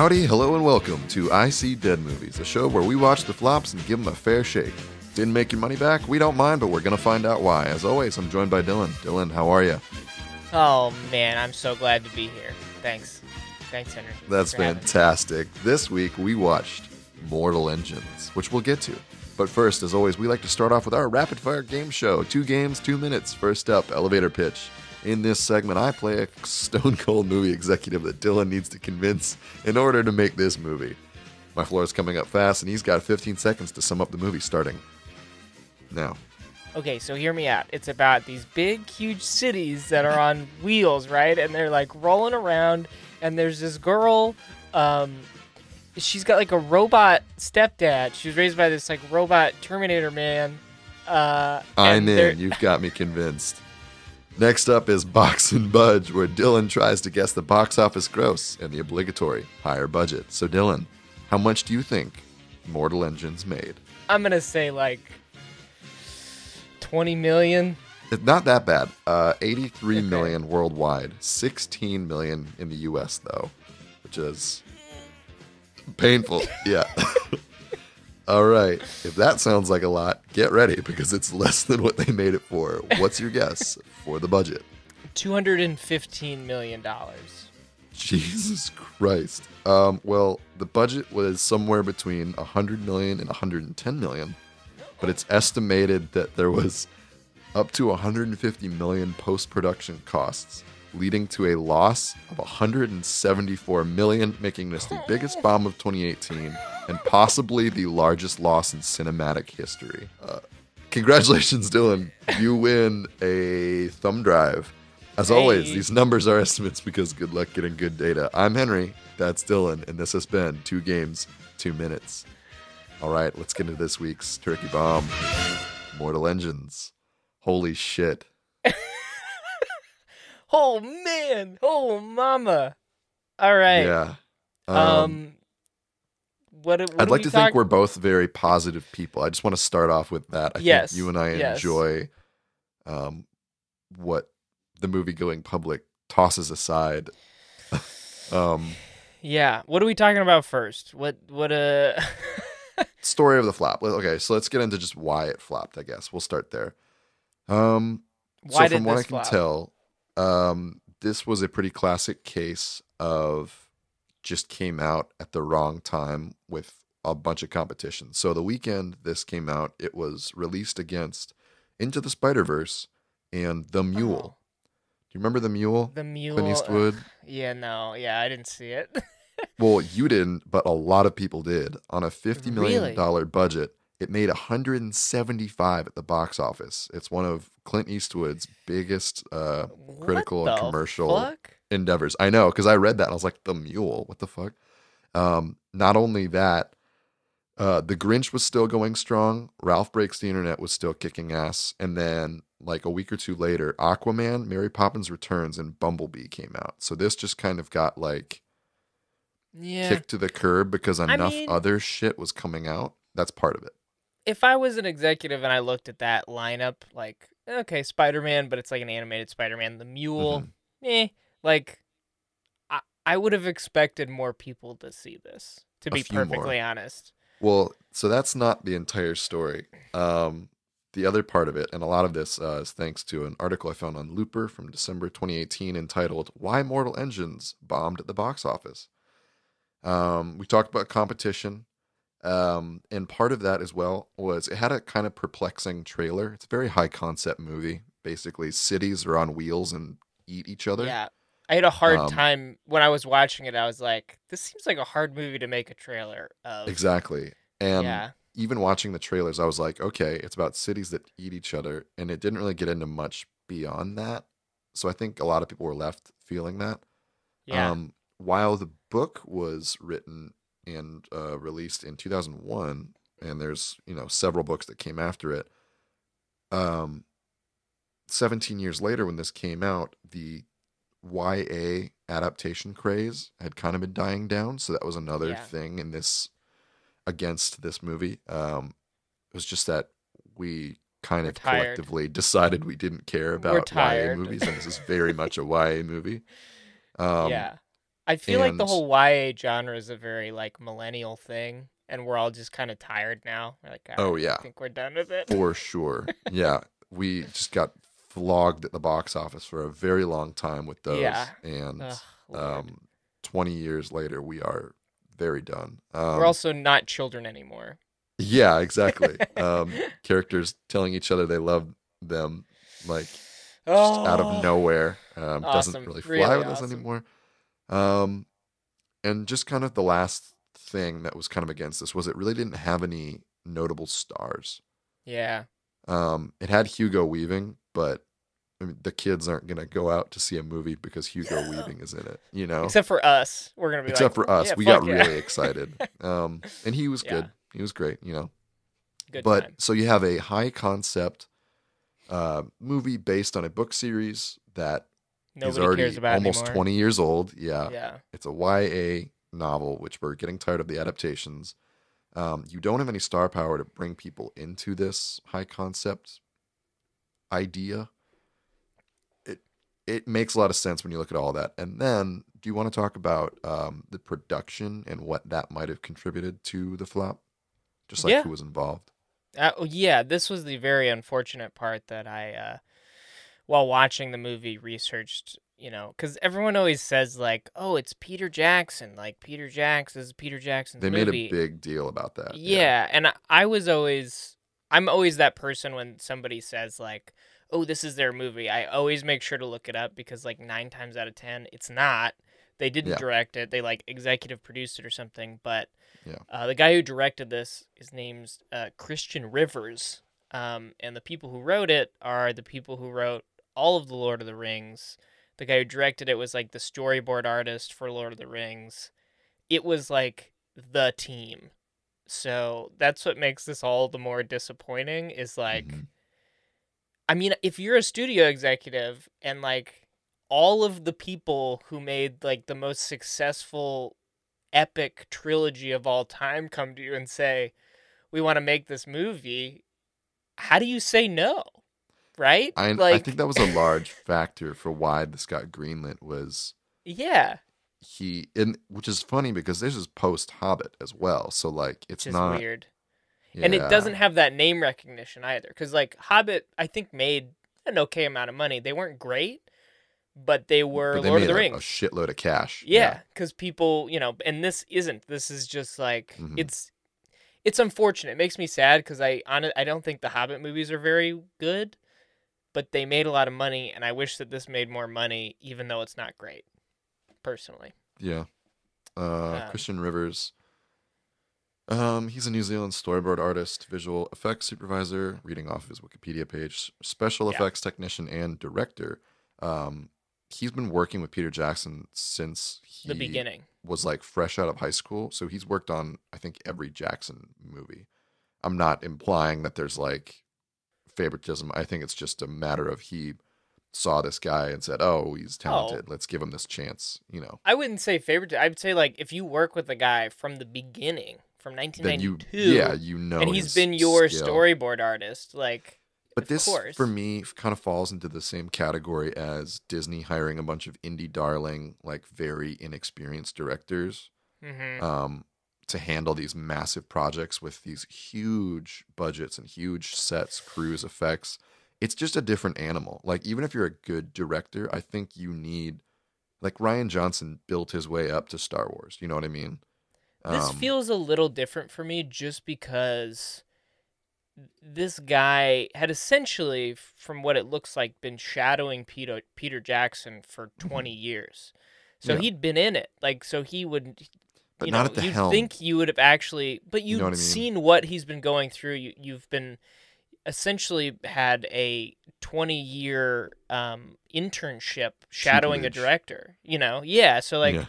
Howdy, hello, and welcome to I See Dead Movies, a show where we watch the flops and give them a fair shake. Didn't make your money back? We don't mind, but we're going to find out why. As always, I'm joined by Dylan. Dylan, how are you? Oh man, I'm so glad to be here. Thanks. Thanks, Henry. That's for having me. fantastic. This week we watched Mortal Engines, which we'll get to. But first, as always, we like to start off with our rapid fire game show. Two games, two minutes. First up, elevator pitch. In this segment, I play a stone cold movie executive that Dylan needs to convince in order to make this movie. My floor is coming up fast, and he's got 15 seconds to sum up the movie starting now. Okay, so hear me out. It's about these big, huge cities that are on wheels, right? And they're like rolling around, and there's this girl. Um, she's got like a robot stepdad. She was raised by this like robot Terminator man. Uh, I'm in. You've got me convinced. Next up is Box and Budge, where Dylan tries to guess the box office gross and the obligatory higher budget. So, Dylan, how much do you think Mortal Engines made? I'm gonna say like 20 million. It's not that bad. Uh, 83 Okay. million worldwide, 16 million in the US, though, which is painful. Yeah. All right. If that sounds like a lot, get ready because it's less than what they made it for. What's your guess for the budget? 215 million dollars. Jesus Christ. Um, well, the budget was somewhere between 100 million and 110 million, but it's estimated that there was up to 150 million post-production costs, leading to a loss of 174 million, making this the biggest bomb of 2018 and possibly the largest loss in cinematic history. Uh, congratulations, Dylan. You win a thumb drive. As always, these numbers are estimates because good luck getting good data. I'm Henry, that's Dylan, and this has been Two Games, Two Minutes. All right, let's get into this week's Turkey Bomb Mortal Engines. Holy shit. Oh man! Oh mama! All right. Yeah. Um, Um, what? what I'd like to think we're both very positive people. I just want to start off with that. I Yes, think you and I yes. enjoy um, what the movie going public tosses aside. um, Yeah. What are we talking about first? What? What? Uh. story of the flop. Okay, so let's get into just why it flopped. I guess we'll start there. Um, Why so did from what I can flop? tell, um, this was a pretty classic case of just came out at the wrong time with a bunch of competition. So the weekend this came out, it was released against Into the Spider Verse and The Mule. Oh. Do you remember The Mule? the mule. Clint Eastwood. Yeah. No. Yeah. I didn't see it. Well, you didn't, but a lot of people did. On a fifty million Really? budget, it made 175 at the box office. It's one of Clint Eastwood's biggest uh, critical and commercial fuck? endeavors. I know because I read that and I was like, the mule, what the fuck? Um, not only that, uh, the Grinch was still going strong. Ralph Breaks the Internet was still kicking ass, and then like a week or two later, Aquaman, Mary Poppins Returns, and Bumblebee came out. So this just kind of got like Yeah. kicked to the curb because enough mean- other shit was coming out. That's part of it. If I was an executive and I looked at that lineup, like, okay, Spider Man, but it's like an animated Spider Man. The Mule, Mhm. eh. Like, I I would have expected more people to see this. To A be few more. perfectly honest. Well, so that's not the entire story. Um, the other part of it, and a lot of this uh, is thanks to an article I found on Looper from December 2018 entitled Why Mortal Engines Bombed at the Box Office. Um, we talked about competition. Um, and part of that as well was it had a kind of perplexing trailer. It's a very high concept movie. Basically, cities are on wheels and eat each other. Yeah. I had a hard Um, time when I was watching it. I was like, this seems like a hard movie to make a trailer of. Exactly. And yeah. even watching the trailers, I was like, okay, it's about cities that eat each other, and it didn't really get into much beyond that. So I think a lot of people were left feeling that. Yeah. Um, while the book was written and uh, released in 2001, and there's you know several books that came after it. Um, 17 years later, when this came out, the YA adaptation craze had kind of been dying down, so that was another Yeah. thing in this against this movie. Um, it was just that we kind We're of tired. collectively decided we didn't care about YA movies, and this is very much a YA movie. Um, yeah. I feel like the And- whole YA genre is a very like millennial thing, and we're all just kind of tired now. We're like, Oh, yeah. I think we're done with it. for sure. Yeah, we just got flogged at the box office for a very long time with those, Yeah. and Ugh, um, twenty years later, we are very done. Um, we're also not children anymore. yeah, exactly. um, characters telling each other they love them, like oh, out of nowhere. Um, Awesome. Doesn't really fly Really with us anymore. Um, and just kind of the last thing that was kind of against this was it really didn't have any notable stars. Yeah, Um, it had Hugo Weaving, but I mean, the kids aren't gonna go out to see a movie because Hugo Weaving is in it. You know, except for us, we're gonna be except like, for us, yeah, we got yeah. really excited. Um, and he was Yeah. good. He was great. You know, Good but time. so you have a high concept uh, movie based on a book series that Nobody already cares about almost anymore. 20 years old. Yeah. Yeah, It's a YA novel, which we're getting tired of the adaptations. Um, you don't have any star power to bring people into this high concept idea. It it makes a lot of sense when you look at all that. And then, do you want to talk about um, the production and what that might have contributed to the flop? Just like Yeah. who was involved. Uh, yeah, this was the very unfortunate part that I, uh, while watching the movie, researched. You know, because everyone always says like, "Oh, it's Peter Jackson." Like Peter Jackson is Peter Jackson's They made movie. a big deal about that. Yeah, and I- I was always, I'm always that person when somebody says like, "Oh, this is their movie." I always make sure to look it up because like nine times out of ten, it's not. They didn't Yeah. direct it. They like executive produced it or something. But Yeah. uh, the guy who directed this, his name's uh, Christian Rivers, um, and the people who wrote it are the people who wrote all of the Lord of the Rings. The guy who directed it was like the storyboard artist for Lord of the Rings. It was like the team. So that's what makes this all the more disappointing is like Mhm. I mean if you're a studio executive and like all of the people who made like the most successful epic trilogy of all time come to you and say we want to make this movie how do you say no right? I, I think that was a large factor for why this got greenlit was yeah. he and which is funny because this is post Hobbit as well. So like it's not weird. And it doesn't have that name recognition either because like hobbit i think made an okay amount of money. They weren't great but they were but they lord of the a, rings. a shitload of cash. yeah because people you know and this isn't this is just like Mhm. it's it's unfortunate. It makes me sad because i on i don't think the hobbit movies are very good but they made a lot of money and i wish that this made more money even though it's not great personally Yeah. Uh, Um, Christian Rivers. Um, he's a New Zealand storyboard artist, visual effects supervisor, reading off his Wikipedia page, special Yeah. effects technician, and director. Um, he's been working with Peter Jackson since he the beginning was like fresh out of high school. So he's worked on, I think, every Jackson movie. I'm not implying that there's like favoritism. I think it's just a matter of he saw this guy and said, "Oh, he's talented. Let's give him this chance." You know. i wouldn't say favorite i'd say like if you work with a guy from the beginning from Then you, 1992 yeah, you know, and he's been your skill. storyboard artist like But of this, course. for me, kind of falls into the same category as Disney hiring a bunch of indie darling, like very inexperienced directors, mhm. um, to handle these massive projects with these huge budgets and huge sets, crews, effects. It's just a different animal. Like even if you're a good director, I think you need, like Rian Johnson built his way up to Star Wars. You know what I mean? This Um, feels a little different for me just because this guy had essentially, from what it looks like, been shadowing Peter Peter Jackson for 20 years. So Mm-hmm. Yeah. he'd been in it. Like so he would but you not know, at the you'd helm. think you would have actually but You you've know what I mean? seen what he's been going through. You you've been essentially had a 20 year um internship shadowing a director, you know? Yeah, so like Yeah.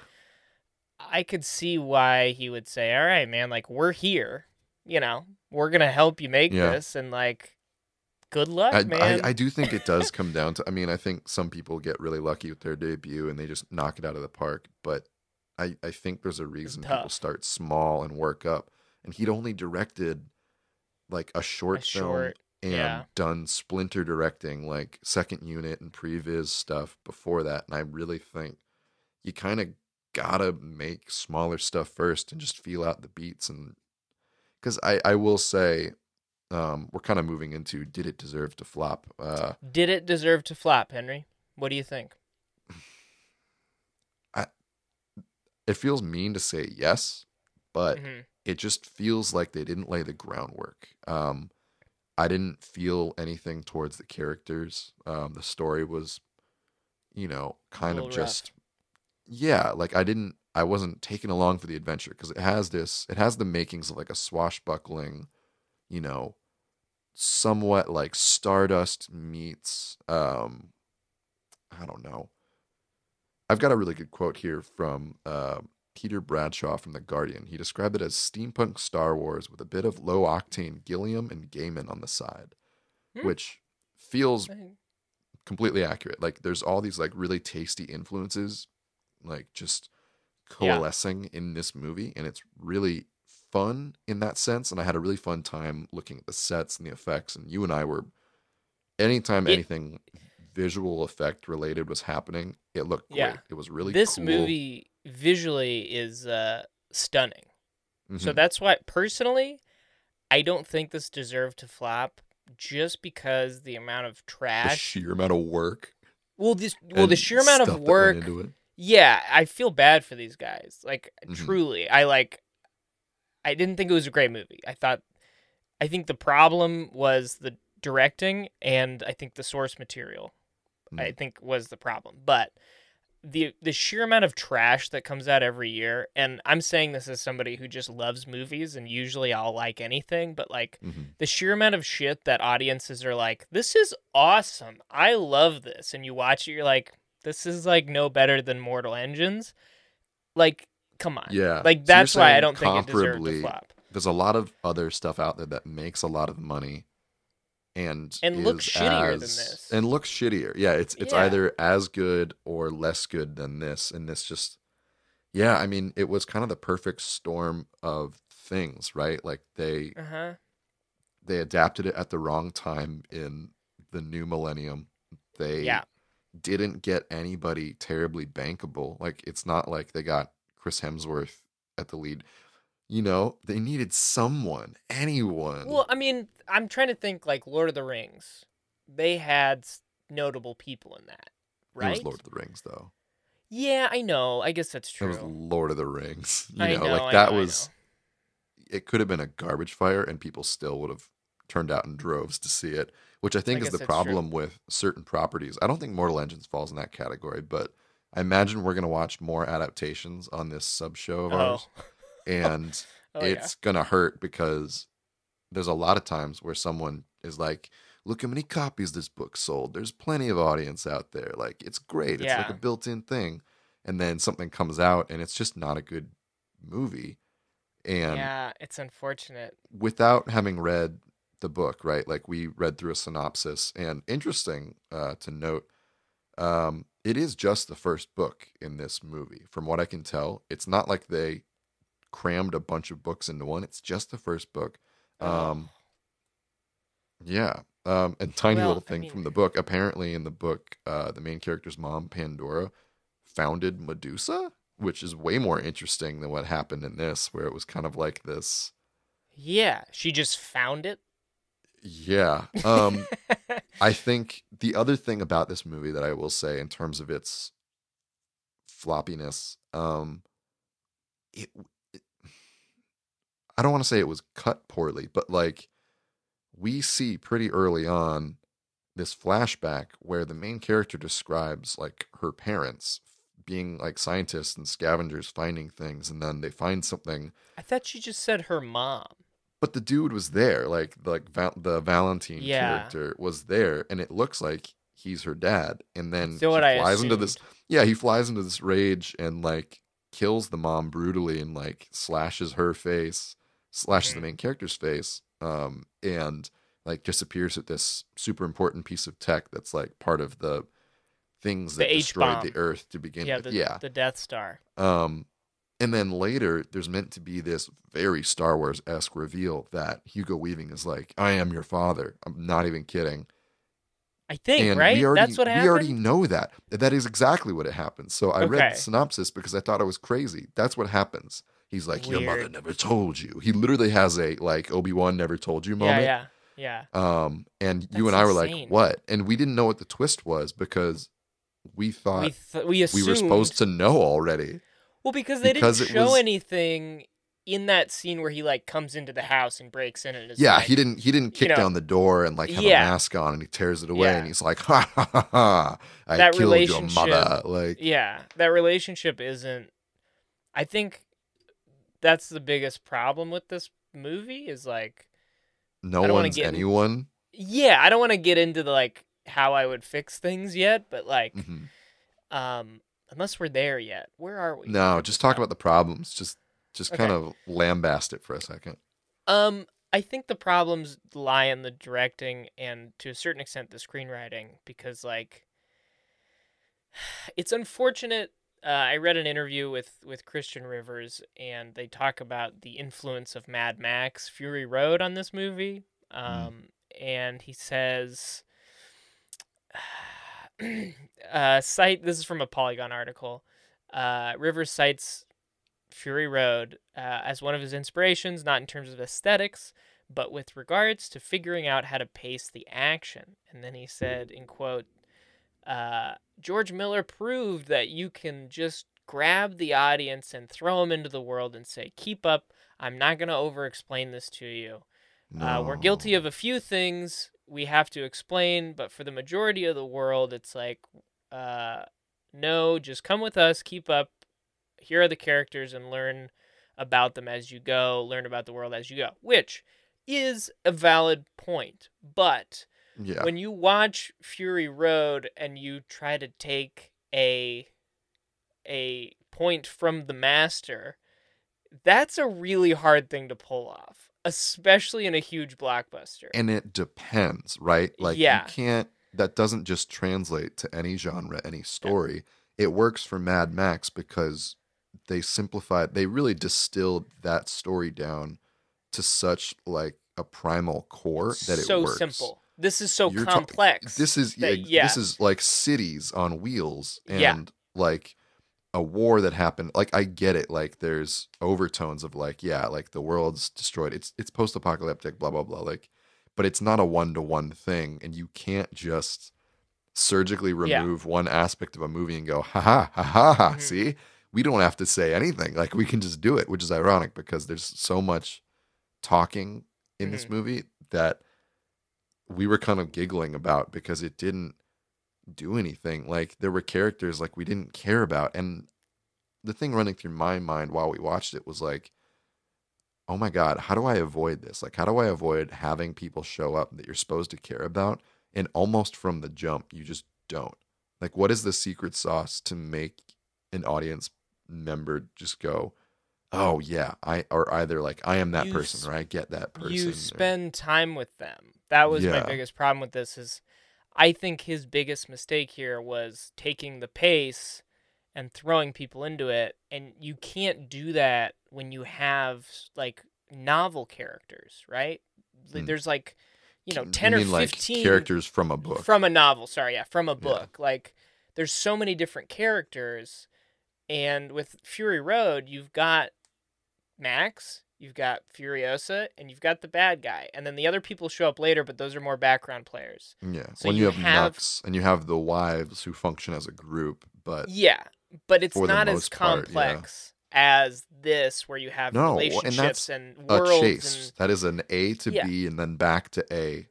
I could see why he would say, "All right, man, like we're here. You know, we're gonna help you make Yeah. this, and like, good luck, I, man." I, I do think it does come down to. I mean, I think some people get really lucky with their debut and they just knock it out of the park. But I, I think there's a reason people start small and work up. And he'd only directed like a short A film short, and yeah. done splinter directing, like second unit and previs stuff before that. And I really think you kind of gotta make smaller stuff first and just feel out the beats and because I I will say um we're kind of moving into did it deserve to flop uh Did it deserve to flop, Henry? What do you think? It feels mean to say yes but Mhm. it just feels like they didn't lay the groundwork. Um, I didn't feel anything towards the characters. Um, the story was, you know, kind of rough. just, yeah, like I didn't, I wasn't taken along for the adventure because it has this, it has the makings of like a swashbuckling, you know, somewhat like Stardust meets, um, I don't know. I've got a really good quote here from uh, Peter Bradshaw from The Guardian. He described it as steampunk Star Wars with a bit of low octane Gilliam and Gaiman on the side, Hmm. which feels completely accurate. Like there's all these like really tasty influences, like just Yeah. coalescing in this movie, and it's really fun in that sense. And I had a really fun time looking at the sets and the effects. And you and I were, anytime It- anything visual effect related was happening, it looked great. Yeah. It was really this cool. movie visually is uh, stunning. So Mhm. that's why, personally, I don't think this deserved to flop, just because the amount of trash, the sheer amount of work. well, this well the sheer amount of work. into it. Yeah, I feel bad for these guys. Like Mhm. truly, I like. I didn't think it was a great movie. I thought, I think the problem was the directing, and I think the source material. I Mm. think was the problem. But the the sheer amount of trash that comes out every year, and I'm saying this as somebody who just loves movies, and usually I'll like anything, but like Mhm. the sheer amount of shit that audiences are like, this is awesome. I love this. And you watch it, you're like, this is like no better than Mortal Engines. Like, come on. Yeah. Like, So that's why I don't think it deserved to flop. There's a lot of other stuff out there that makes a lot of money and And looks shittier than as- this. And looks shittier. Yeah, it's it's Yeah. either as good or less good than this and this just Yeah, I mean, it was kind of the perfect storm of things, right? Like they Uh huh. they adapted it at the wrong time in the new millennium. They Yeah. didn't get anybody terribly bankable. Like it's not like they got Chris Hemsworth at the lead. You know, they needed someone, anyone. Well, I mean, I'm trying to think like Lord of the Rings. They had notable people in that, right? It was Lord of the Rings though. Yeah, I know. I guess that's true. It was Lord of the Rings. You I know, know, like I that know, I was it could have been a garbage fire and people still would have turned out in droves to see it, which I think is the that's true. problem with certain properties. I don't think Mortal Engines falls in that category, but I imagine we're going to watch more adaptations on this sub show of oh. ours Oh, and oh yeah. it's going to hurt because there's a lot of times where someone is like look how many copies this book sold. There's plenty of audience out there. Like it's great. It's like a built-in thing. And then something comes out and it's just not a good movie. And yeah, it's unfortunate. without having read the book, right? Like we read through a synopsis, and interesting uh, to note, um, it is just the first book in this movie. From what I can tell, it's not like they crammed a bunch of books into one. It's just the first book. Um, yeah. Um, and tiny Well, little I thing mean- from the book. Apparently, in the book, uh, the main character's mom, Pandora, founded Medusa, which is way more interesting than what happened in this, where it was kind of like this. yeah, she just found it. Yeah. Um, I think the other thing about this movie that I will say in terms of its floppiness, um, it I don't want to say it was cut poorly, but like we see pretty early on this flashback where the main character describes like her parents being like scientists and scavengers finding things and then they find something I thought she just said her mom. but the dude was there like like Val- the valentine Yeah. character was there and it looks like he's her dad and then So he flies into this yeah he flies into this rage and like kills the mom brutally and like slashes her face slashes the main character's face um and like disappears with this super important piece of tech that's like part of the things The that destroyed H-bomb. the earth to begin Yeah, with the, yeah the Death Star. um, and then later, there's meant to be this very Star Wars esque reveal that Hugo Weaving is like, "I am your father." I'm not even kidding. I think, and right? already That's what we already know that. That is exactly what it happens. So I read the synopsis because I thought I was crazy. That's what happens. He's like, Your mother never told you. He literally has a like Obi-Wan never told you moment. yeah, yeah. yeah. Um, and you and I were insane. like, "What?" And we didn't know what the twist was because we thought we we, th- we assumed were supposed to know already. well because they because didn't show was- anything in that scene where he like comes into the house and breaks in and is Yeah, like, he didn't. He didn't kick know, down the door and like have yeah. a mask on, and he tears it away, Yeah. and he's like, "Ha ha ha ha! I That killed your mother!" Like, Yeah, that relationship isn't. I think that's the biggest problem with this movie is like, no I don't wanna one's get anyone. yeah, I don't want to get into the like how I would fix things yet, but like, Mhm. um, unless we're there yet, where are we? No, just talk about the problems. Just, just kind of lambast it for a second. Um, I think the problems lie in the directing and to a certain extent the screenwriting because like it's unfortunate. Uh, I read an interview with with Christian Rivers and they talk about the influence of Mad Max Fury Road on this movie. Um, and he says, uh, cite this is from a Polygon article. Uh, Rivers cites Fury Road uh, as one of his inspirations, not in terms of aesthetics, but with regards to figuring out how to pace the action. And then he said, in quote, uh, George Miller proved that you can just grab the audience and throw them into the world and say, keep up. I'm not going to over explain this to you. Uh, we're guilty of a few things we have to explain, but for the majority of the world, it's like, uh, no, just come with us, keep up. Here are the characters and learn about them as you go, learn about the world as you go, which is a valid point. But Yeah, when you watch Fury Road and you try to take a a point from the master, that's a really hard thing to pull off, especially in a huge blockbuster. and it depends, right? Like, Yeah. you can't. That doesn't just translate to any genre, any story. It works for Mad Max because they simplified. They really distilled that story down to such like a primal core that it so works. simple. This is so You're ta- complex. This is that- yeah, yeah. This is like cities on wheels and Yeah. like a war that happened. Like I get it. Like there's overtones of like yeah, like the world's destroyed. It's it's post apocalyptic. Blah blah blah. Like, but it's not a one to one thing, and you can't just surgically Yeah. remove one aspect of a movie and go ha ha ha ha ha. Mhm. See, we don't have to say anything. Like we can just do it, which is ironic because there's so much talking in this Mhm. movie that we were kind of giggling about because it didn't do anything. Like there were characters like we didn't care about, and the thing running through my mind while we watched it was like, oh my god, how do I avoid this? Like, how do I avoid having people show up that you're supposed to care about, and almost from the jump you just don't. Like, what is the secret sauce to make an audience member just go? Oh yeah, I or either like I am that You person or I get that person. you or- spend time with them. That was my biggest problem with this is I think his biggest mistake here was taking the pace and throwing people into it and you can't do that when you have like novel characters, right? Hmm. There's like you know You 10 or 15 like characters from a book. from a novel, sorry, yeah, from a Yeah. book. Like there's so many different characters and with Fury Road, you've got Max, you've got Furiosa, and you've got the bad guy. And then the other people show up later, but those are more background players. yeah, so when you you have, have- Nux and you have the wives who function as a group, but Yeah, but it's not as part, yeah. complex as this where you have No, and relationships that's and, a chase. and That is an A to Yeah. B and then back to A.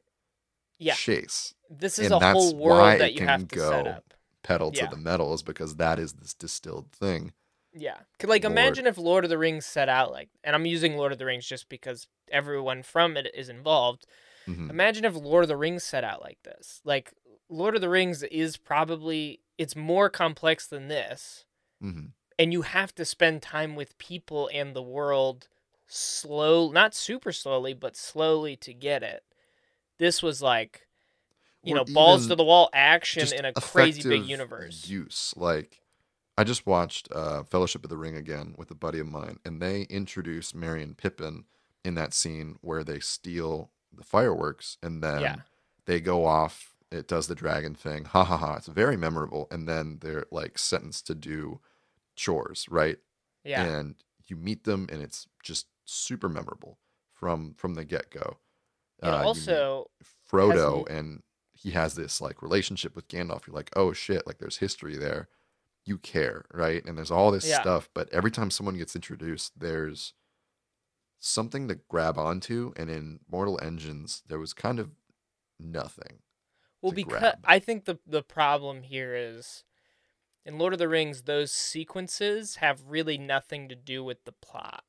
Yeah. Chase. this is and a that's whole world that you can have to set go up. Pedal Yeah. to the metal is because that is this distilled thing. Yeah. Like Lord. imagine if Lord of the Rings set out like and I'm using Lord of the Rings just because everyone from it is involved. Mhm. Imagine if Lord of the Rings set out like this. Like Lord of the Rings is probably it's more complex than this Mhm. and you have to spend time with people and the world slow not super slowly but slowly to get it. This was like you Or know balls to the wall action in a crazy big universe. Use like I just watched uh, Fellowship of the Ring again with a buddy of mine, and they introduce Merry and Pippin in that scene where they steal the fireworks, and then Yeah. they go off it does the dragon thing. Ha ha ha. It's very memorable. And then they're like sentenced to do chores, right? Yeah. And you meet them and it's just super memorable from from the get-go. Uh, also Frodo has and he has this like relationship with Gandalf. You're like, "Oh shit, like there's history there." You care, right? And there's all this Yeah. stuff, but every time someone gets introduced, there's something to grab onto and in Mortal Engines there was kind of nothing. Well, because grab. I think the the problem here is in Lord of the Rings, those sequences have really nothing to do with the plot.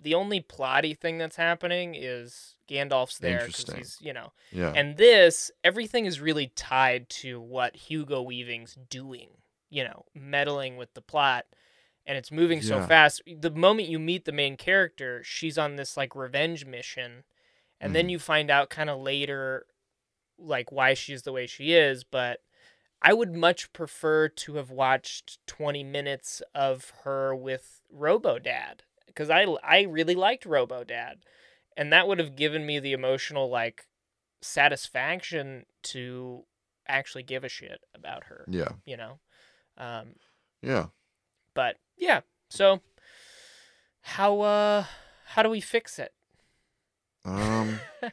The only plotty thing that's happening is Gandalf's there because he's, you know, Yeah. and this everything is really tied to what Hugo Weaving's doing, you know, meddling with the plot, and it's moving so fast. The moment you meet the main character, she's on this like revenge mission, and then Mhm. you find out kind of later, like why she's the way she is. But I would much prefer to have watched twenty minutes of her with Robo Dad because I I really liked Robo Dad, and that would have given me the emotional like satisfaction to actually give a shit about her, yeah. you know. Um, Yeah. but yeah, so how uh how do we fix it? Um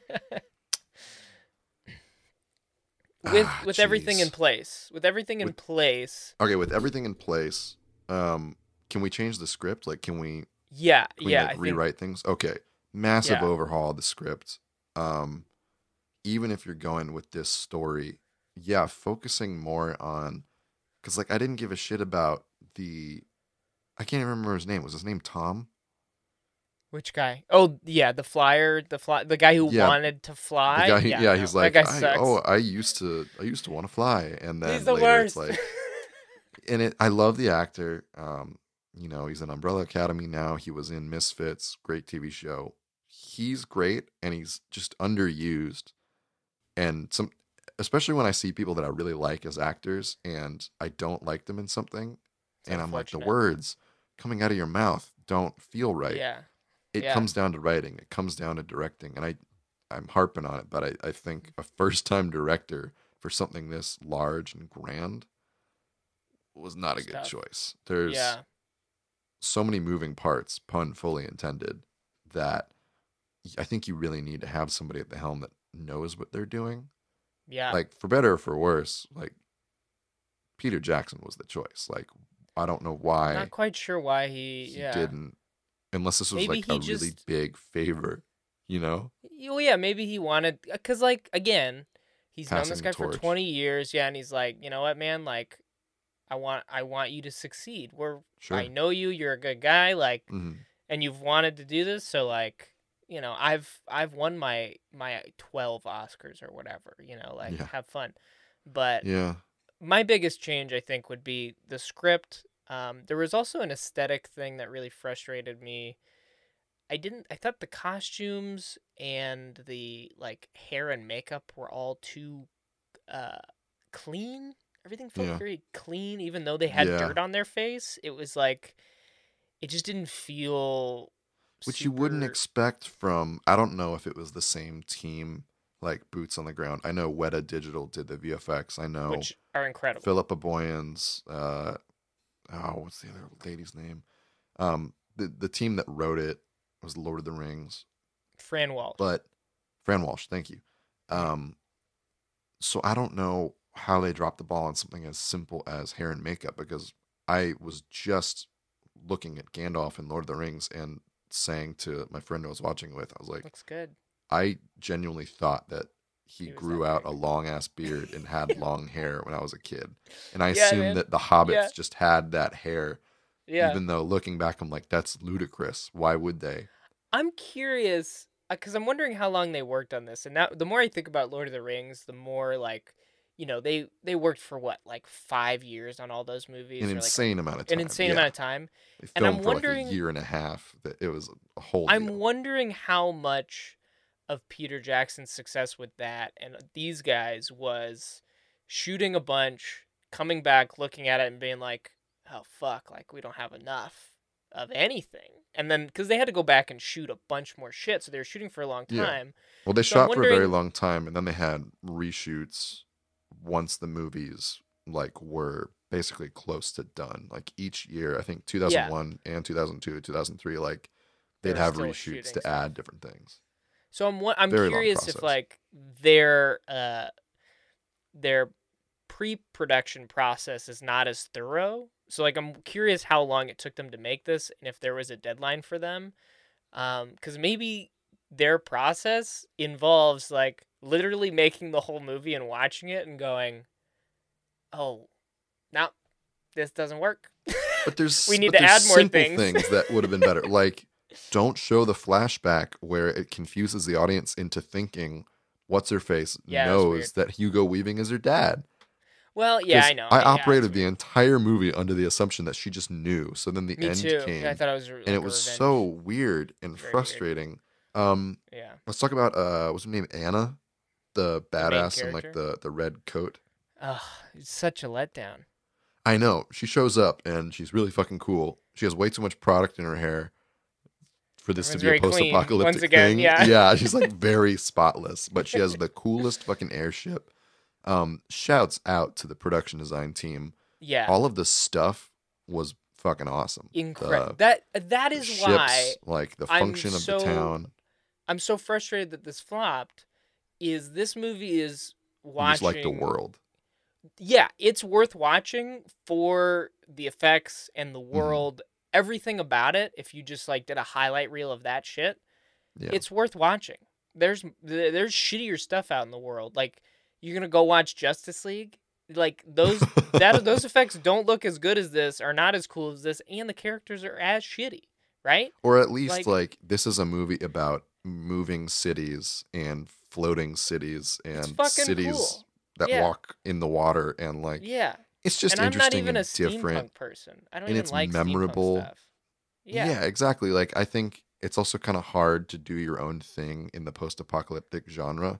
with Ah, with everything in place, with everything in With- place. okay, with everything in place, um can we change the script? Like can we Yeah, Can we yeah, like I think rewrite things? Okay. Massive Yeah. overhaul of the script. Um even if you're going with this story, yeah, focusing more on cuz like I didn't give a shit about the I can't even remember his name. Was his name Tom? which guy? Oh, yeah, the flyer, the fly, the guy who Yeah. wanted to fly. guy, yeah, no, he's like, I, oh, I used to, I used to want to fly, and then he's the later worst. it's like, and it, I love the actor. Um, you know, he's in Umbrella Academy now. He was in Misfits, great TV show. He's great, and he's just underused. And some, especially when I see people that I really like as actors, and I don't like them in something, It's and I'm like, the words coming out of your mouth don't feel right. Yeah, It yeah. comes down to writing. It comes down to directing, and I, I'm harping on it, but I, I think a first-time director for something this large and grand was not a good tough. choice. There's yeah, so many moving parts, pun fully intended, that I think you really need to have somebody at the helm that knows what they're doing. Yeah. Like for better or for worse, like Peter Jackson was the choice. Like I don't know why Not quite sure why he. he yeah. didn't, unless this was Maybe like a really big favor, you know? Well, yeah, maybe he wanted because, like, again, he's known this guy for twenty years. Yeah, and he's like, you know what, man? Like, I want, I want you to succeed. We're, Sure. I know you. You're a good guy. Like, hmm and you've wanted to do this, so like, you know, I've, I've won my my twelve Oscars or whatever. You know, like, Yeah. have fun. But Yeah. my biggest change, I think, would be the script. Um, there was also an aesthetic thing that really frustrated me. I didn't. I thought the costumes and the like hair and makeup were all too uh, clean. Everything felt Yeah. very clean, even though they had Yeah. dirt on their face. It was like, it just didn't feel. Which you wouldn't expect from, I don't know if it was the same team, like Boots on the Ground. I know Weta Digital did the VFX. I know which are incredible. Philippa Boyens, uh, oh, what's the other lady's name? Um, the, the team that wrote it was Lord of the Rings. Fran Walsh. but Fran Walsh, thank you. Um, so I don't know how they dropped the ball on something as simple as hair and makeup because I was just looking at Gandalf in Lord of the Rings and saying to my friend I was watching with, I was like, looks good. I genuinely thought that he, He grew out big. a long ass beard and had long hair when I was a kid, and I Yeah, assumed man. that the hobbits Yeah. just had that hair. Yeah. Even though looking back, I'm like, that's ludicrous. Why would they? I'm curious uh, because I'm wondering how long they worked on this, and now the more I think about Lord of the Rings, the more like, you know, they they worked for what like five years on all those movies, An or, like, insane amount of time. an insane yeah. amount of time. They And I'm filmed for wondering- like a year and a half. That it was a whole. I'm deal. wondering how much of Peter Jackson's success with that and these guys was shooting a bunch, coming back, looking at it, and being like, "Oh fuck, like we don't have enough of anything." And then because they had to go back and shoot a bunch more shit, so they were shooting for a long Yeah. time. Well, they So shot for a very long time, and then they had reshoots once the movies like were basically close to done. Like each year, I think 2001 and 2002, 2003, like They they'd have reshoots to stuff. add different things. So I'm I'm Very curious if like their uh their pre-production process is not as thorough. So like I'm curious how long it took them to make this and if there was a deadline for them. Um cuz maybe their process involves like literally making the whole movie and watching it and going, "Oh, no. This doesn't work." But there's We need to add more simple things. that would have been better. Like don't show the flashback where it confuses the audience into thinking what's her face Yeah, knows that Hugo Weaving is her dad. well, yeah, I know. I yeah, operated the entire movie under the assumption that she just knew. So then the Me end too. came I thought it was and it was so weird and Very weird. Um Yeah. let's talk about uh what's her name? Anna? The badass in like the the red coat. Ugh, it's such a letdown. I know. She shows up and she's really fucking cool. She has way too much product in her hair for this Everyone's to be a very clean, once post-apocalyptic again, thing. yeah. yeah, she's like very spotless, but she has the coolest fucking airship. Um, shouts out to the production design team. Yeah. All of the stuff was fucking awesome. Incredible. That that is ships, why like the I'm function of so- the town, I'm so frustrated that this flopped. Is this movie is watching like the world. Yeah, it's worth watching for the effects and Mm-hmm. the world, everything about it. If you just like did a highlight reel of that shit, Yeah. it's worth watching. There's there's shittier stuff out in the world. Like you're gonna go watch Justice League. Like those that those effects don't look as good as this, are not as cool as this, and the characters are as shitty, right? Or at least Like- like, this is a movie about moving cities and floating cities and cities cool. that Yeah. walk in the water and like Yeah, it's just and I'm not interesting even a and different. person. I don't and even it's like memorable. stuff. Yeah, exactly. Like I think it's also kind of hard to do your own thing in the post-apocalyptic genre.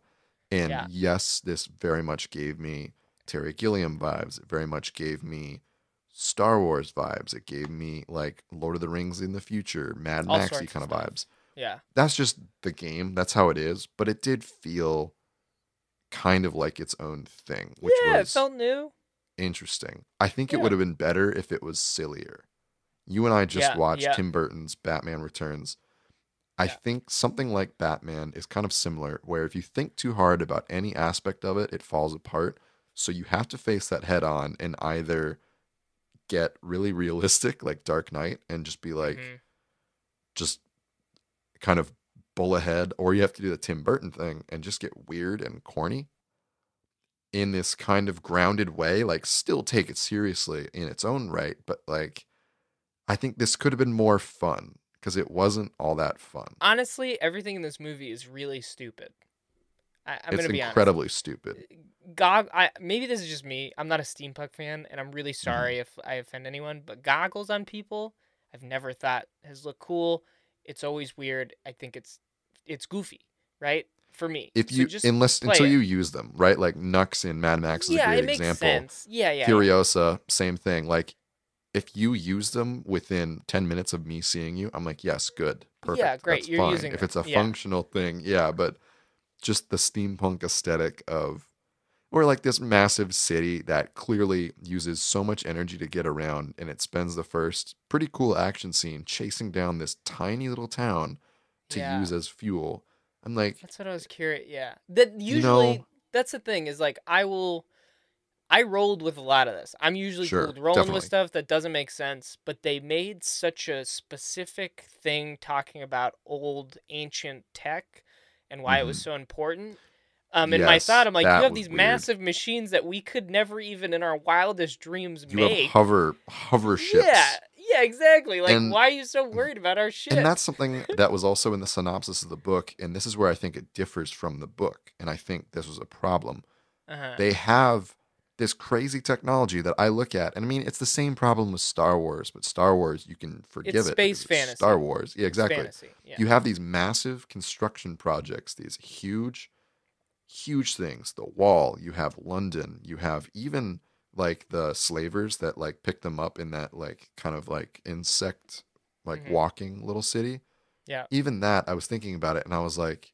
And Yeah. yes, this very much gave me Terry Gilliam vibes. It very much gave me Star Wars vibes. It gave me like Lord of the Rings in the future, Mad Maxy of kind of stuff. vibes. Yeah. that's just the game. That's how it is. But it did feel kind of like its own thing, which yeah, it was felt new. interesting. I think it would have been better if it was sillier. You and I just Yeah, watched yeah. Tim Burton's Batman Returns. I Yeah. think something like Batman is kind of similar, where if you think too hard about any aspect of it, it falls apart. So you have to face that head on and either get really realistic, like Dark Knight, and just be like, Mhm. just kind of bull ahead, or you have to do the Tim Burton thing and just get weird and corny in this kind of grounded way, like still take it seriously in its own right, but like I think this could have been more fun because it wasn't all that fun. honestly, everything in this movie is really stupid. I, I'm it's gonna be incredibly stupid. Gog, I maybe this is just me. I'm not a steampunk fan, and I'm really Mm-hmm. sorry if I offend anyone. But goggles on people, I've never thought has looked cool. It's always weird. I think it's it's goofy, right? For me, If So you just unless until it. you use them, right? Like Nux in Mad Max is yeah, a it great makes example. sense. Yeah, yeah, yeah. Furiosa, same thing. Like if you use them within 10 minutes of me seeing you, I'm like, yes, good. Perfect. Yeah, great, That's you're fine. using if it's a Yeah. functional thing, yeah, but just the steampunk aesthetic of or like this massive city that clearly uses so much energy to get around and it spends the first pretty cool action scene chasing down this tiny little town to Yeah. use as fuel. I'm like, That's what I was curious. Yeah, that You usually know- that's the thing is like I will. I rolled with a lot of this. I'm usually Sure, cool rolling definitely. with stuff that doesn't make sense, but they made such a specific thing talking about old ancient tech and why it was mm-hmm. so important. Um, in my Mm-hmm. Thought, I'm like, you have these weird. massive machines that we could never even in our wildest dreams you make. have hover hover ships. Yeah, yeah, exactly. Like, And- why are you so worried about our shit? And that's something that was also in the synopsis of the book. And this is where I think it differs from the book. And I think this was a problem. uh-huh. They have this crazy technology that I look at. And I mean, it's the same problem with Star Wars, but Star Wars, you can forgive it. space it's fantasy. Star Wars. Yeah, exactly. Fantasy. Yeah. You have these massive construction projects, these huge, huge things. The wall, you have London, you have even like the slavers that like pick them up in that like kind of like insect like Mhm. walking little city. Yeah. Even that, I was thinking about it and I was like,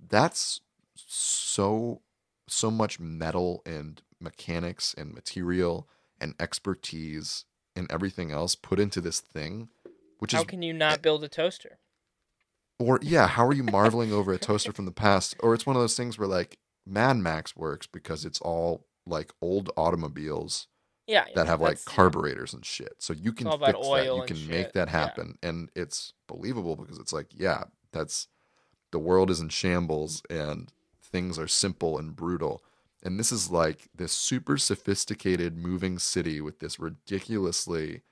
that's so so much metal and mechanics and material and expertise and everything else put into this thing, which How is can you not build a toaster? Or yeah, how are you marveling over a toaster from the past? Or it's one of those things where like Mad Max works because it's all like old automobiles Yeah. that have like carburetors and shit. So you can fix that. You can shit, make that yeah. happen, and it's believable because it's like, yeah, that's the world is in shambles and things are simple and brutal. And this is like this super sophisticated moving city with this ridiculously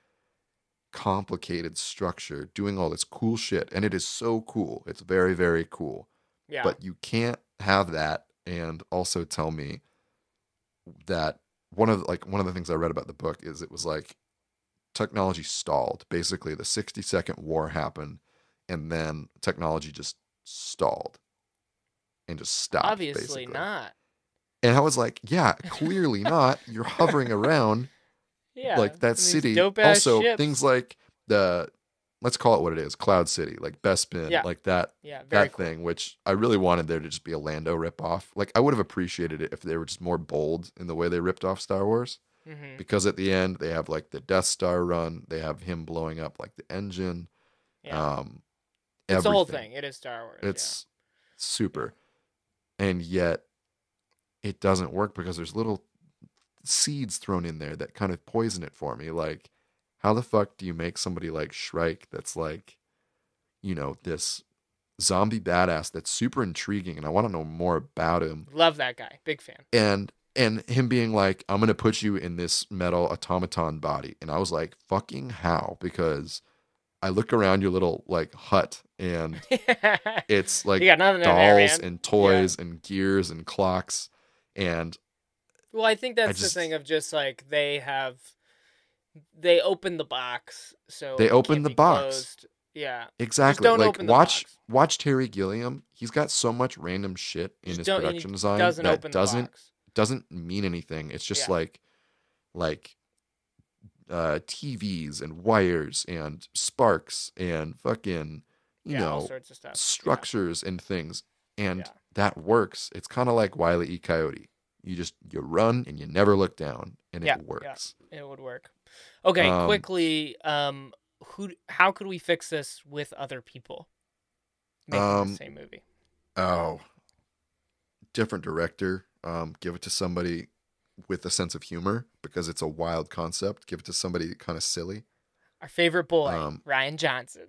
complicated structure doing all this cool shit. And it is so cool. It's very, very cool Yeah. but you can't have that and also tell me that one of the, like one of the things I read about the book is it was like technology stalled. Basically, the 60 second war happened and then technology just stalled and just stopped. Obviously basically. not. And I was like, yeah, clearly not. You're hovering around Yeah. like that city. Also, ships. things like the let's call it what it is, Cloud City, like Bespin, Yeah. like that Yeah. That cool. thing, which I really wanted there to just be a Lando ripoff. Like I would have appreciated it if they were just more bold in the way they ripped off Star Wars. hmm Because at the end they have like the Death Star run, they have him blowing up like the engine. Yeah. Um it's the whole thing. It is Star Wars. yeah. It's super. And yet it doesn't work because there's little seeds thrown in there that kind of poison it for me. Like, how the fuck do you make somebody like Shrike that's like, you know, this zombie badass that's super intriguing and I want to know more about him. Love that guy. Big fan. And and him being like, I'm gonna put you in this metal automaton body. And I was like, fucking how? Because I look around your little like hut and it's like you got nothing in there, dolls and toys and gears and clocks and Well, I think that's just- the thing of just like they have, they open the box, so They open the box. closed. Yeah, exactly don't like open the watch box. watch Terry Gilliam. He's got so much random shit in Just his don't- and he production design doesn't that doesn't doesn't mean anything. It's just Yeah. like like uh TVs and wires and sparks and fucking you yeah, all know sorts of stuff. Yeah. structures and things and that works. It's kind of like Wile E Coyote. You just you run and you never look down and Yeah, it yeah. works. It would work. Okay, Um, quickly, um, who? How could we fix this with other people making Um, the same movie? Oh, different director. Um, give it to somebody with a sense of humor because it's a wild concept. Give it to somebody kind of silly. Our favorite boy, um, Rian Johnson.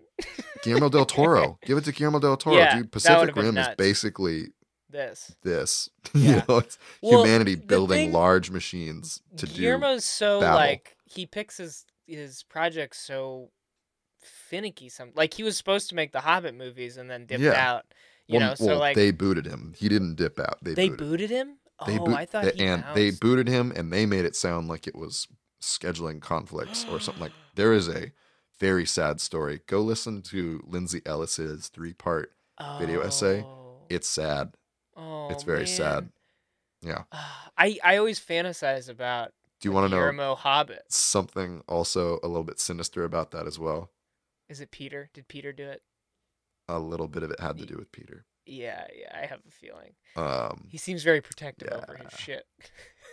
Guillermo del Toro. give it to Guillermo del Toro, Yeah, dude. Pacific Rim is basically this. this. Yeah. you know, it's Well, humanity building thing- large machines to do. Guillermo's so battle. like he picks his his projects so finicky. Some like he was supposed to make the Hobbit movies and then dipped Yeah. out. You well, know, so well, like they booted him. He didn't dip out. They, they booted. booted him. They oh, boot- I thought they- he and they booted him, and they made it sound like it was scheduling conflicts or something like. There is a very sad story. Go listen to Lindsay Ellis's three part. video essay. Oh. It's sad. Oh, it's very sad. man. Yeah. I I always fantasize about Do you want to know Guillermo Hobbit. something also a little bit sinister about that as well? Is it Peter? Did Peter do it? A little bit of it had to do with Peter. Yeah, yeah. I have a feeling Um, he seems very protective over his shit.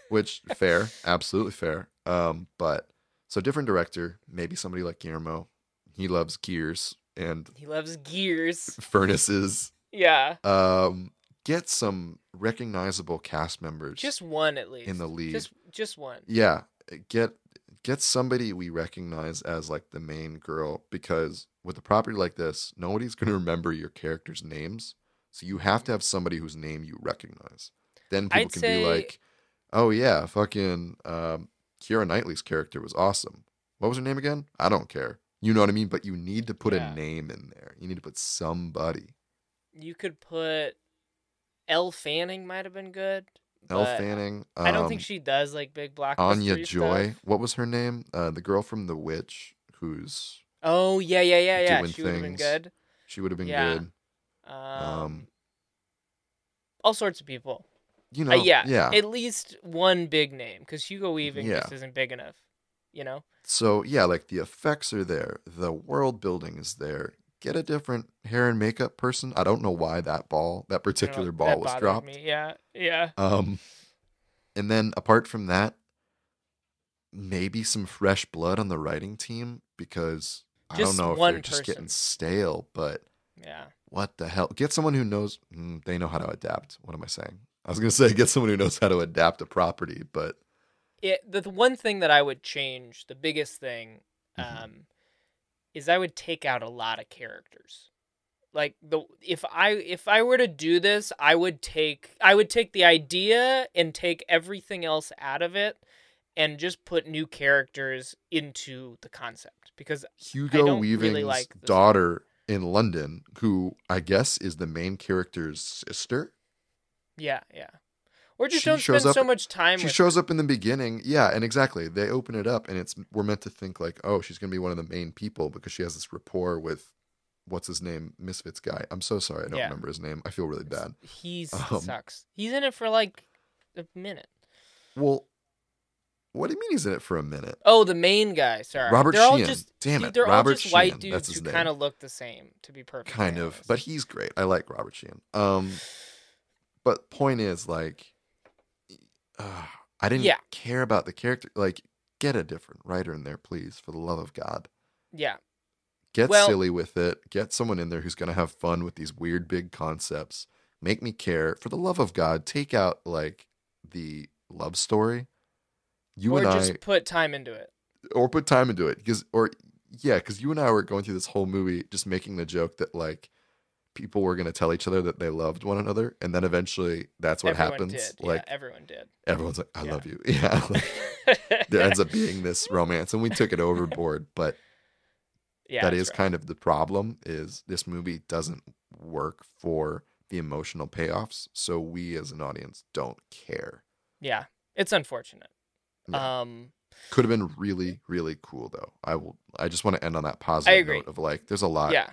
which fair, absolutely fair. Um, but so different director, maybe somebody like Guillermo. He loves gears and He loves gears. furnaces. Yeah, Um, get some recognizable cast members just one at least in the lead. Just just one. yeah, get get somebody we recognize as like the main girl because with a property like this, nobody's going to remember your characters' names. So you have to have somebody whose name you recognize. Then people I'd can say- be like, "Oh yeah, fucking um, Keira Knightley's character was awesome. What was her name again? I don't care. You know what I mean? But you need to put Yeah. a name in there. You need to put somebody. You could put Elle Fanning might have been good. Elle but Fanning. I don't think um, she does like big blockbuster Anya Joy. Stuff. What was her name? Uh, the girl from The Witch, who's Oh yeah, yeah, yeah, yeah. She would have been good. she would have been Yeah. good. Um, Um, all sorts of people. you Uh, know, yeah, yeah. At least one big name, because Hugo Weaving Yeah. just isn't big enough. You know. So yeah, like the effects are there, the world building is there. Get a different hair and makeup person. I don't know why that ball, that don't know, particular ball that was dropped. Me. Yeah, yeah. Um, and then apart from that, maybe some fresh blood on the writing team because I don't know if they're just getting stale. But Yeah. what the hell? Get someone who knows. mm, they know how to adapt. What am I saying? I was gonna say get someone who knows how to adapt a property, but It, the, the one thing that I would change, the biggest thing, Mhm. um, is I would take out a lot of characters. Like the if I if I were to do this, I would take I would take the idea and take everything else out of it and just put new characters into the concept because Hugo Weaving's really like daughter in London, who I guess is the main character's sister. yeah, yeah. Or just She don't shows spend so up- much time She shows up in the beginning, yeah, and exactly. They open it up, and it's we're meant to think like, oh, she's gonna be one of the main people because she has this rapport with what's his name, Misfits guy. I'm so sorry, I don't Yeah. remember his name. I feel really bad. He's Um, sucks. He's in it for like a minute. Well, what do you mean he's in it for a minute? Oh, the main guy. Sorry, Robert they're all Sheehan. just Damn it, they're Robert all just white Sheehan, dudes that's who his name. kind of look the same. To be perfect, kind of, but he's great. I like Robert Sheehan. Um, but point is like, uh, I didn't Yeah. care about the character. Like, get a different writer in there, please, for the love of God. yeah, Get Well- silly with it. Get someone in there who's gonna have fun with these weird big concepts. Make me care. For the love of God, take out like the love story. You or and just I, put time into it. or put time into it, because or yeah, because you and I were going through this whole movie just making the joke that like people were gonna tell each other that they loved one another, and then eventually that's what everyone happens. did. Like yeah, everyone did. everyone's like, "I Yeah. love you." Yeah, like, there ends up being this romance, and we took it overboard, but yeah, that's right. kind of the problem is this movie doesn't work for the emotional payoffs so we as an audience don't care yeah. It's unfortunate. Yeah. Um, could have been really really cool though i will i just want to end on that positive note of like there's a lot yeah,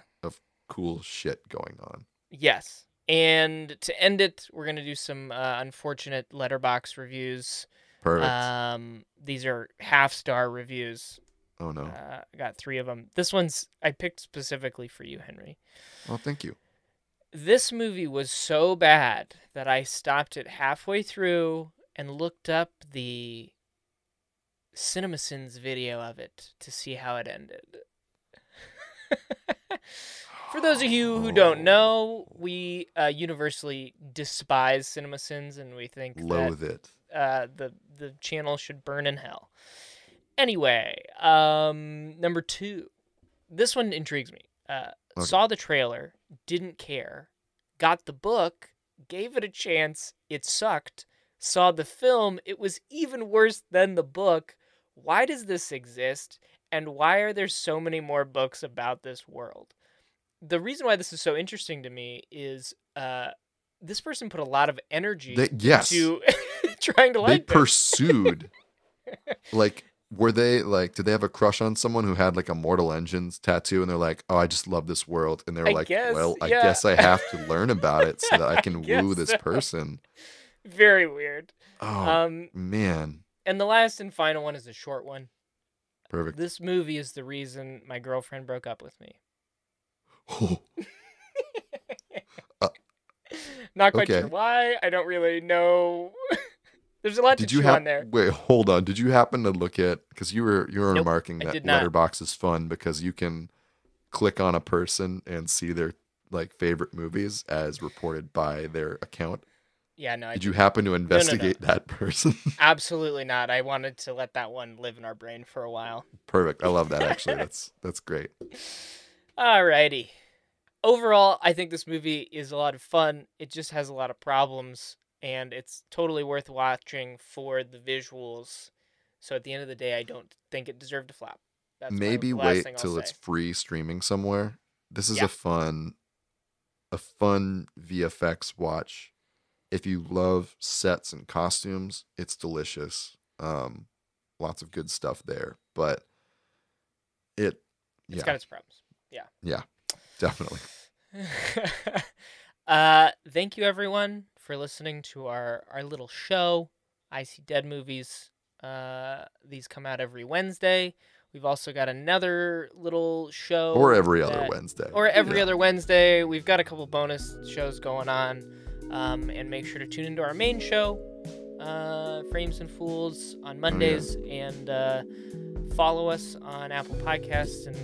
cool shit going on yes. And to end it, we're gonna do some uh, unfortunate Letterboxd reviews. perfect Um, these are half star reviews. oh no Uh, I got three of them. This one's I picked specifically for you, Henry. well thank you This movie was so bad that I stopped it halfway through and looked up the CinemaSins video of it to see how it ended. For those of you who don't know, we uh, universally despise CinemaSins and we think that loathe it uh, the the channel should burn in hell. Anyway, um, number two, this one intrigues me. Uh, Okay. Saw the trailer, didn't care, got the book, gave it a chance, it sucked. Saw the film, it was even worse than the book. Why does this exist? And why are there so many more books about this world? The reason why this is so interesting to me is uh, this person put a lot of energy they, yes to trying to they like this. pursued like were they like did they have a crush on someone who had like a mortal engines tattoo and they're like oh i just love this world and they're I like guess, well i yeah. guess i have to learn about it so that i I can guess woo this so. person Very weird. oh Um, man and the last and final one is a short one. perfect This movie is the reason my girlfriend broke up with me. Not quite Okay. sure why. I don't really know. There's a lot did to you chew have on there. wait hold on did you happen to look at because you were you were Nope, remarking that Letterboxd is fun because you can click on a person and see their like favorite movies as reported by their account Yeah, no, I did you happen to investigate that person absolutely not. I wanted to let that one live in our brain for a while. perfect i love that actually that's that's great Alrighty. Overall, I think this movie is a lot of fun. It just has a lot of problems, and it's totally worth watching for the visuals. So at the end of the day, I don't think it deserved to flop. That's maybe wait till it's free streaming somewhere this is Yeah. a fun a fun vfx watch if you love sets and costumes it's delicious um lots of good stuff there but it It's yeah got its problems. Definitely uh, thank you everyone for listening to our our little show. I see dead movies. Uh, these come out every Wednesday. We've also got another little show. Or every other Wednesday. Or every Yeah. other Wednesday. We've got a couple bonus shows going on. Um, and make sure to tune into our main show, uh, Frames and Fools, Oh, on Mondays. And uh, follow us on Apple Podcasts and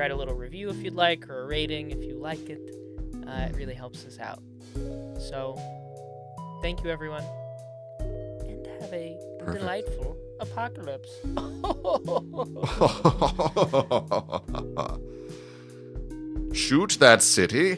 write a little review if you'd like, or a rating if you like it. Uh, it really helps us out. So, thank you, everyone. And have a Perfect. delightful apocalypse. Shoot that city.